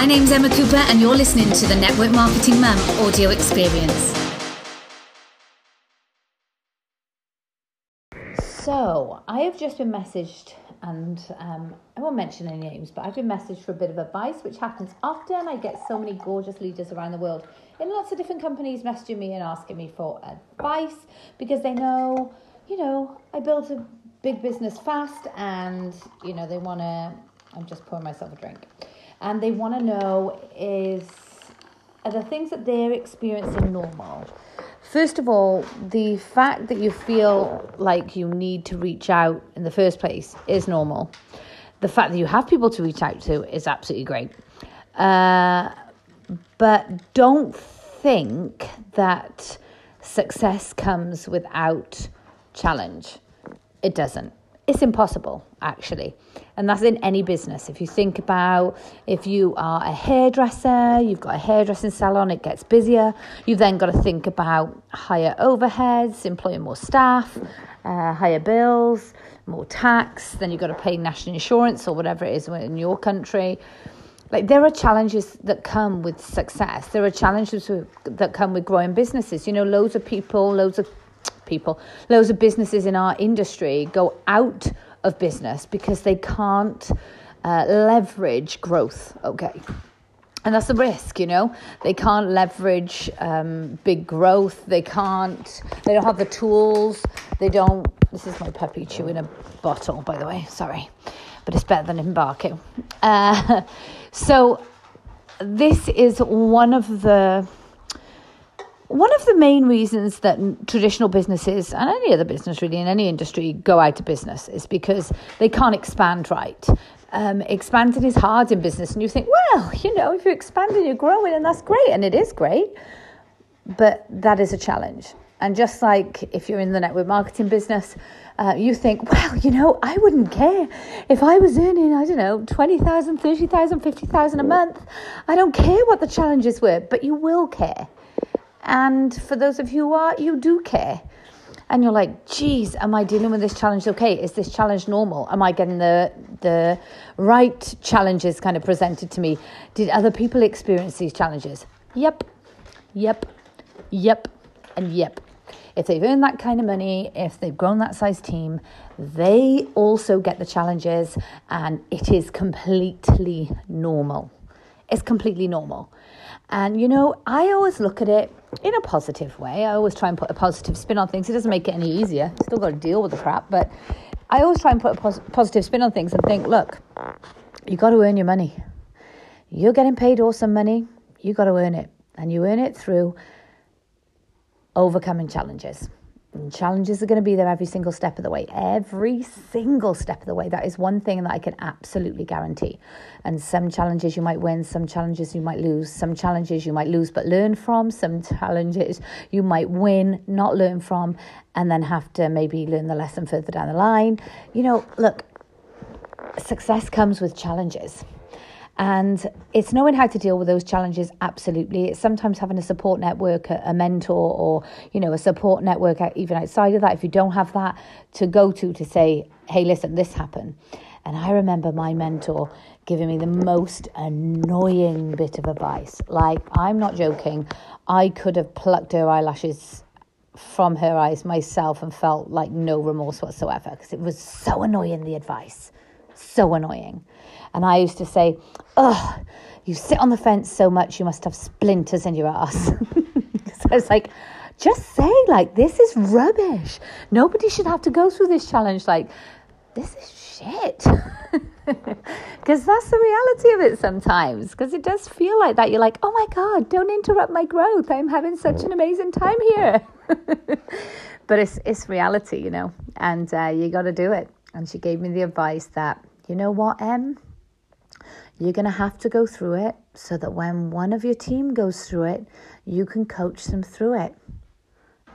My name's Emma Cooper, and you're listening to the Network Marketing Mum audio experience. So, I have just been messaged, and um, I won't mention any names, but I've been messaged for a bit of advice, which happens often. I get so many gorgeous leaders around the world in lots of different companies messaging me and asking me for advice because they know, you know, I built a big business fast and, you know, they want to. I'm just pouring myself a drink and they want to know is are the things that they're experiencing normal? First of all, the fact that you feel like you need to reach out in the first place is normal. The fact that you have people to reach out to is absolutely great. Uh, but don't think that success comes without challenge. It doesn't it's impossible actually. And that's in any business. If you think about if you are a hairdresser you've got a hairdressing salon it gets busier. You've then got to think about higher overheads employing more staff uh, higher bills more tax. Then you've got to pay national insurance or whatever it is in your country. Like there are challenges that come with success. There are challenges that come with growing businesses. You know loads of people loads of people. Loads of businesses in our industry go out of business because they can't uh, leverage growth. Okay. And that's the risk, you know. They can't leverage um, big growth. They can't. They don't have the tools. They don't. This is my puppy chewing a bottle, by the way. Sorry, but it's better than embarking. Uh, so, this is one of the one of the main reasons that traditional businesses and any other business really in any industry go out of business is because they can't expand right. Um, expanding is hard in business, and you think, well, you know, if you're expanding, you're growing, and that's great, and it is great, but that is a challenge. And just like if you're in the network marketing business, uh, you think, well, you know, I wouldn't care if I was earning, I don't know, 20,000, 30,000, 50,000 a month. I don't care what the challenges were, but you will care and for those of you who are, you do care. And you're like, geez, am I dealing with this challenge okay? Is this challenge normal? Am I getting the the right challenges kind of presented to me? Did other people experience these challenges? Yep, yep, yep, and yep. If they've earned that kind of money, if they've grown that size team, they also get the challenges, and it is completely normal. It's completely normal. And you know, I always look at it in a positive way. I always try and put a positive spin on things. It doesn't make it any easier. Still got to deal with the crap, but I always try and put a pos- positive spin on things and think, look, you got to earn your money. You're getting paid awesome money. You got to earn it, and you earn it through overcoming challenges. And challenges are going to be there every single step of the way. Every single step of the way. That is one thing that I can absolutely guarantee. And some challenges you might win, some challenges you might lose, some challenges you might lose but learn from, some challenges you might win, not learn from, and then have to maybe learn the lesson further down the line. You know, look, success comes with challenges. And it's knowing how to deal with those challenges, absolutely. It's sometimes having a support network, a, mentor, or, you know, a support network even outside of that, if you don't have that, to go to to say, hey, listen, this happened. And I remember my mentor giving me the most annoying bit of advice. Like, I'm not joking. I could have plucked her eyelashes from her eyes myself and felt like no remorse whatsoever because it was so annoying, the advice. So annoying. And I used to say, Oh, you sit on the fence so much, you must have splinters in your ass. so it's like, just say, like, this is rubbish. Nobody should have to go through this challenge. Like, this is shit. Because that's the reality of it sometimes. Because it does feel like that. You're like, oh my God, don't interrupt my growth. I'm having such an amazing time here. but it's, it's reality, you know, and uh, you got to do it. And she gave me the advice that, you know what, Em? You're going to have to go through it so that when one of your team goes through it, you can coach them through it.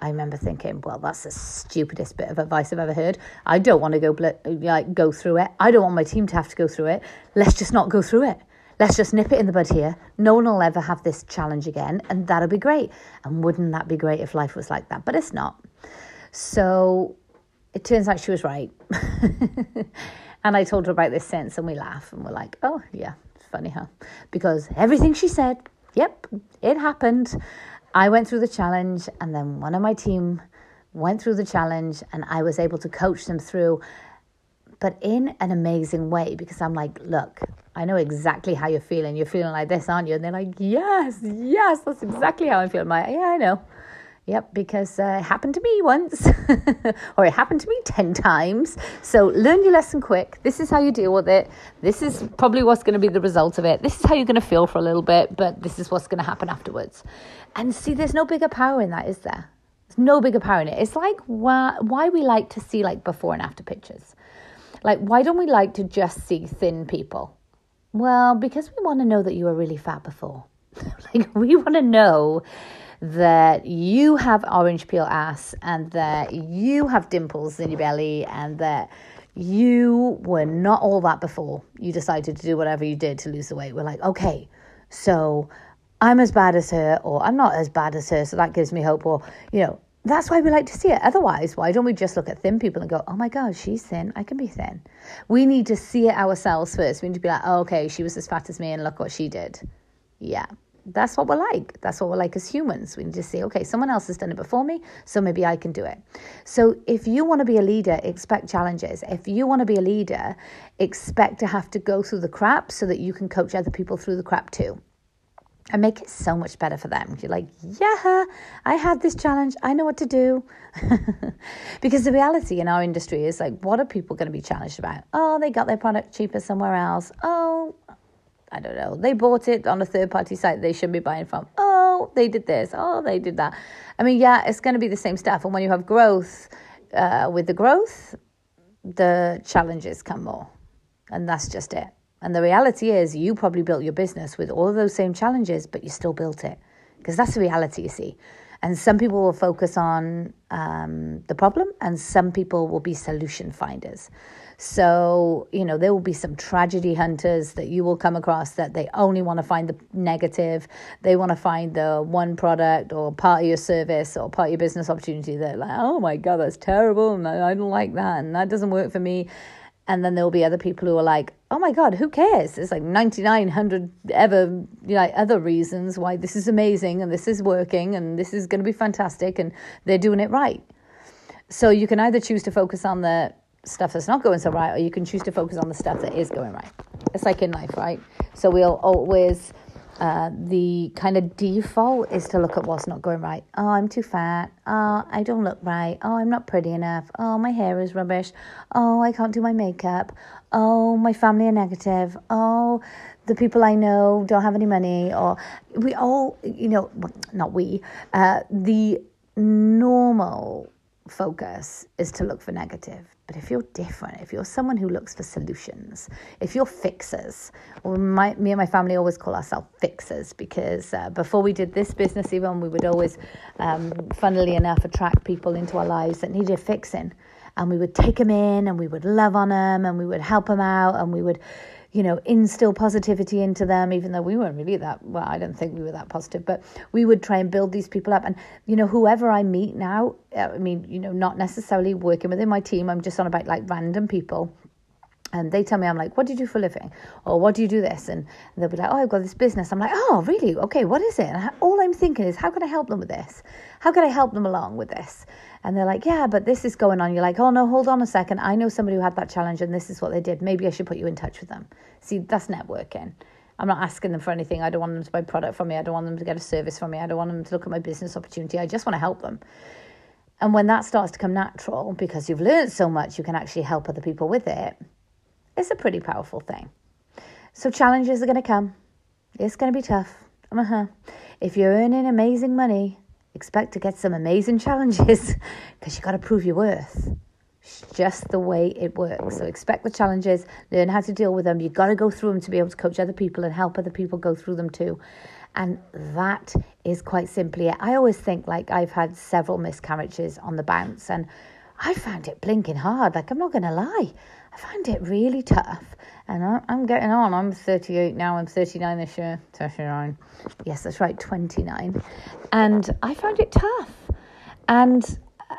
I remember thinking, well, that's the stupidest bit of advice I've ever heard. I don't want to go like go through it. I don't want my team to have to go through it. Let's just not go through it. Let's just nip it in the bud here. No one will ever have this challenge again, and that'll be great. And wouldn't that be great if life was like that? But it's not. So it turns out she was right. And I told her about this since, and we laugh and we're like, oh, yeah, funny, huh? Because everything she said, yep, it happened. I went through the challenge, and then one of my team went through the challenge, and I was able to coach them through, but in an amazing way because I'm like, look, I know exactly how you're feeling. You're feeling like this, aren't you? And they're like, yes, yes, that's exactly how I'm feeling. I'm like, yeah, I know. Yep, because uh, it happened to me once, or it happened to me 10 times. So learn your lesson quick. This is how you deal with it. This is probably what's going to be the result of it. This is how you're going to feel for a little bit, but this is what's going to happen afterwards. And see, there's no bigger power in that, is there? There's no bigger power in it. It's like why, why we like to see like before and after pictures. Like, why don't we like to just see thin people? Well, because we want to know that you were really fat before. like, we want to know that you have orange peel ass and that you have dimples in your belly and that you were not all that before you decided to do whatever you did to lose the weight. We're like, okay, so I'm as bad as her, or I'm not as bad as her, so that gives me hope, or, you know, that's why we like to see it. Otherwise, why don't we just look at thin people and go, oh my God, she's thin. I can be thin. We need to see it ourselves first. We need to be like, oh, okay, she was as fat as me and look what she did. Yeah that's what we're like. That's what we're like as humans. We just say, okay, someone else has done it before me, so maybe I can do it. So if you want to be a leader, expect challenges. If you want to be a leader, expect to have to go through the crap so that you can coach other people through the crap too. And make it so much better for them. You're like, yeah, I had this challenge. I know what to do. because the reality in our industry is like, what are people going to be challenged about? Oh, they got their product cheaper somewhere else. Oh, I don't know, they bought it on a third party site they shouldn't be buying from. Oh, they did this. Oh, they did that. I mean, yeah, it's going to be the same stuff. And when you have growth, uh, with the growth, the challenges come more. And that's just it. And the reality is, you probably built your business with all of those same challenges, but you still built it. Because that's the reality, you see. And some people will focus on um, the problem, and some people will be solution finders. So, you know, there will be some tragedy hunters that you will come across that they only want to find the negative. They want to find the one product or part of your service or part of your business opportunity that, like, oh my God, that's terrible. And I don't like that. And that doesn't work for me. And then there will be other people who are like, oh my God, who cares? There's like 9,900 ever, you know, other reasons why this is amazing and this is working and this is going to be fantastic and they're doing it right. So you can either choose to focus on the stuff that's not going so right, or you can choose to focus on the stuff that is going right. It's like in life, right? So we'll always, uh, the kind of default is to look at what's not going right. Oh, I'm too fat. Oh, I don't look right. Oh, I'm not pretty enough. Oh, my hair is rubbish. Oh, I can't do my makeup. Oh, my family are negative. Oh, the people I know don't have any money. Or we all, you know, not we, uh, the normal focus is to look for negative but if you're different, if you're someone who looks for solutions, if you're fixers, or my, me and my family always call ourselves fixers because uh, before we did this business, even we would always, um, funnily enough, attract people into our lives that needed fixing. And we would take them in and we would love on them and we would help them out and we would you know, instill positivity into them, even though we weren't really that, well, I don't think we were that positive, but we would try and build these people up. And, you know, whoever I meet now, uh, I mean, you know, not necessarily working within my team, I'm just on about like random people. And they tell me, I'm like, what do you do for a living? Or what do you do this? And they'll be like, oh, I've got this business. I'm like, oh, really? Okay, what is it? And all I'm thinking is, how can I help them with this? How can I help them along with this? And they're like, yeah, but this is going on. You're like, oh, no, hold on a second. I know somebody who had that challenge and this is what they did. Maybe I should put you in touch with them. See, that's networking. I'm not asking them for anything. I don't want them to buy product from me. I don't want them to get a service from me. I don't want them to look at my business opportunity. I just want to help them. And when that starts to come natural, because you've learned so much, you can actually help other people with it. It's a pretty powerful thing. So challenges are going to come. It's going to be tough. Uh-huh. If you're earning amazing money, expect to get some amazing challenges because you got to prove your worth. It's just the way it works. So expect the challenges, learn how to deal with them. You've got to go through them to be able to coach other people and help other people go through them too. And that is quite simply it. I always think like I've had several miscarriages on the bounce and I found it blinking hard. Like I'm not going to lie. I find it really tough. And I'm getting on. I'm 38 now. I'm 39 this year. 39. Yes, that's right, 29. And I found it tough. And, uh,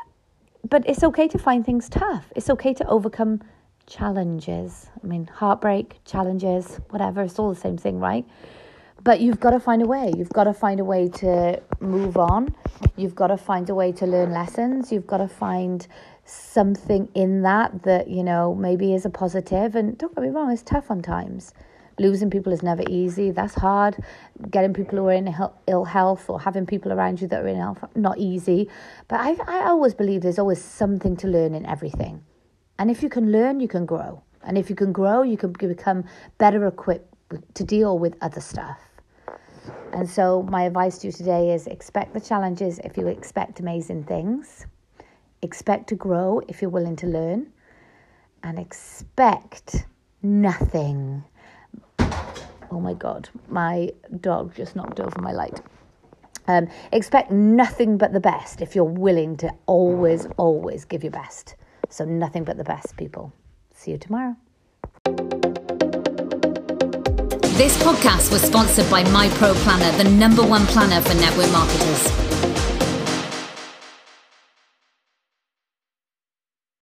but it's okay to find things tough. It's okay to overcome challenges. I mean, heartbreak, challenges, whatever, it's all the same thing, right? But you've got to find a way. You've got to find a way to move on. You've got to find a way to learn lessons. You've got to find something in that that, you know, maybe is a positive. And don't get me wrong, it's tough on times. Losing people is never easy. That's hard. Getting people who are in ill health or having people around you that are in health, not easy. But I, I always believe there's always something to learn in everything. And if you can learn, you can grow. And if you can grow, you can become better equipped to deal with other stuff. And so, my advice to you today is expect the challenges if you expect amazing things, expect to grow if you're willing to learn, and expect nothing. Oh my God, my dog just knocked over my light. Um, expect nothing but the best if you're willing to always, always give your best. So, nothing but the best, people. See you tomorrow. This podcast was sponsored by My Pro Planner, the number one planner for network marketers.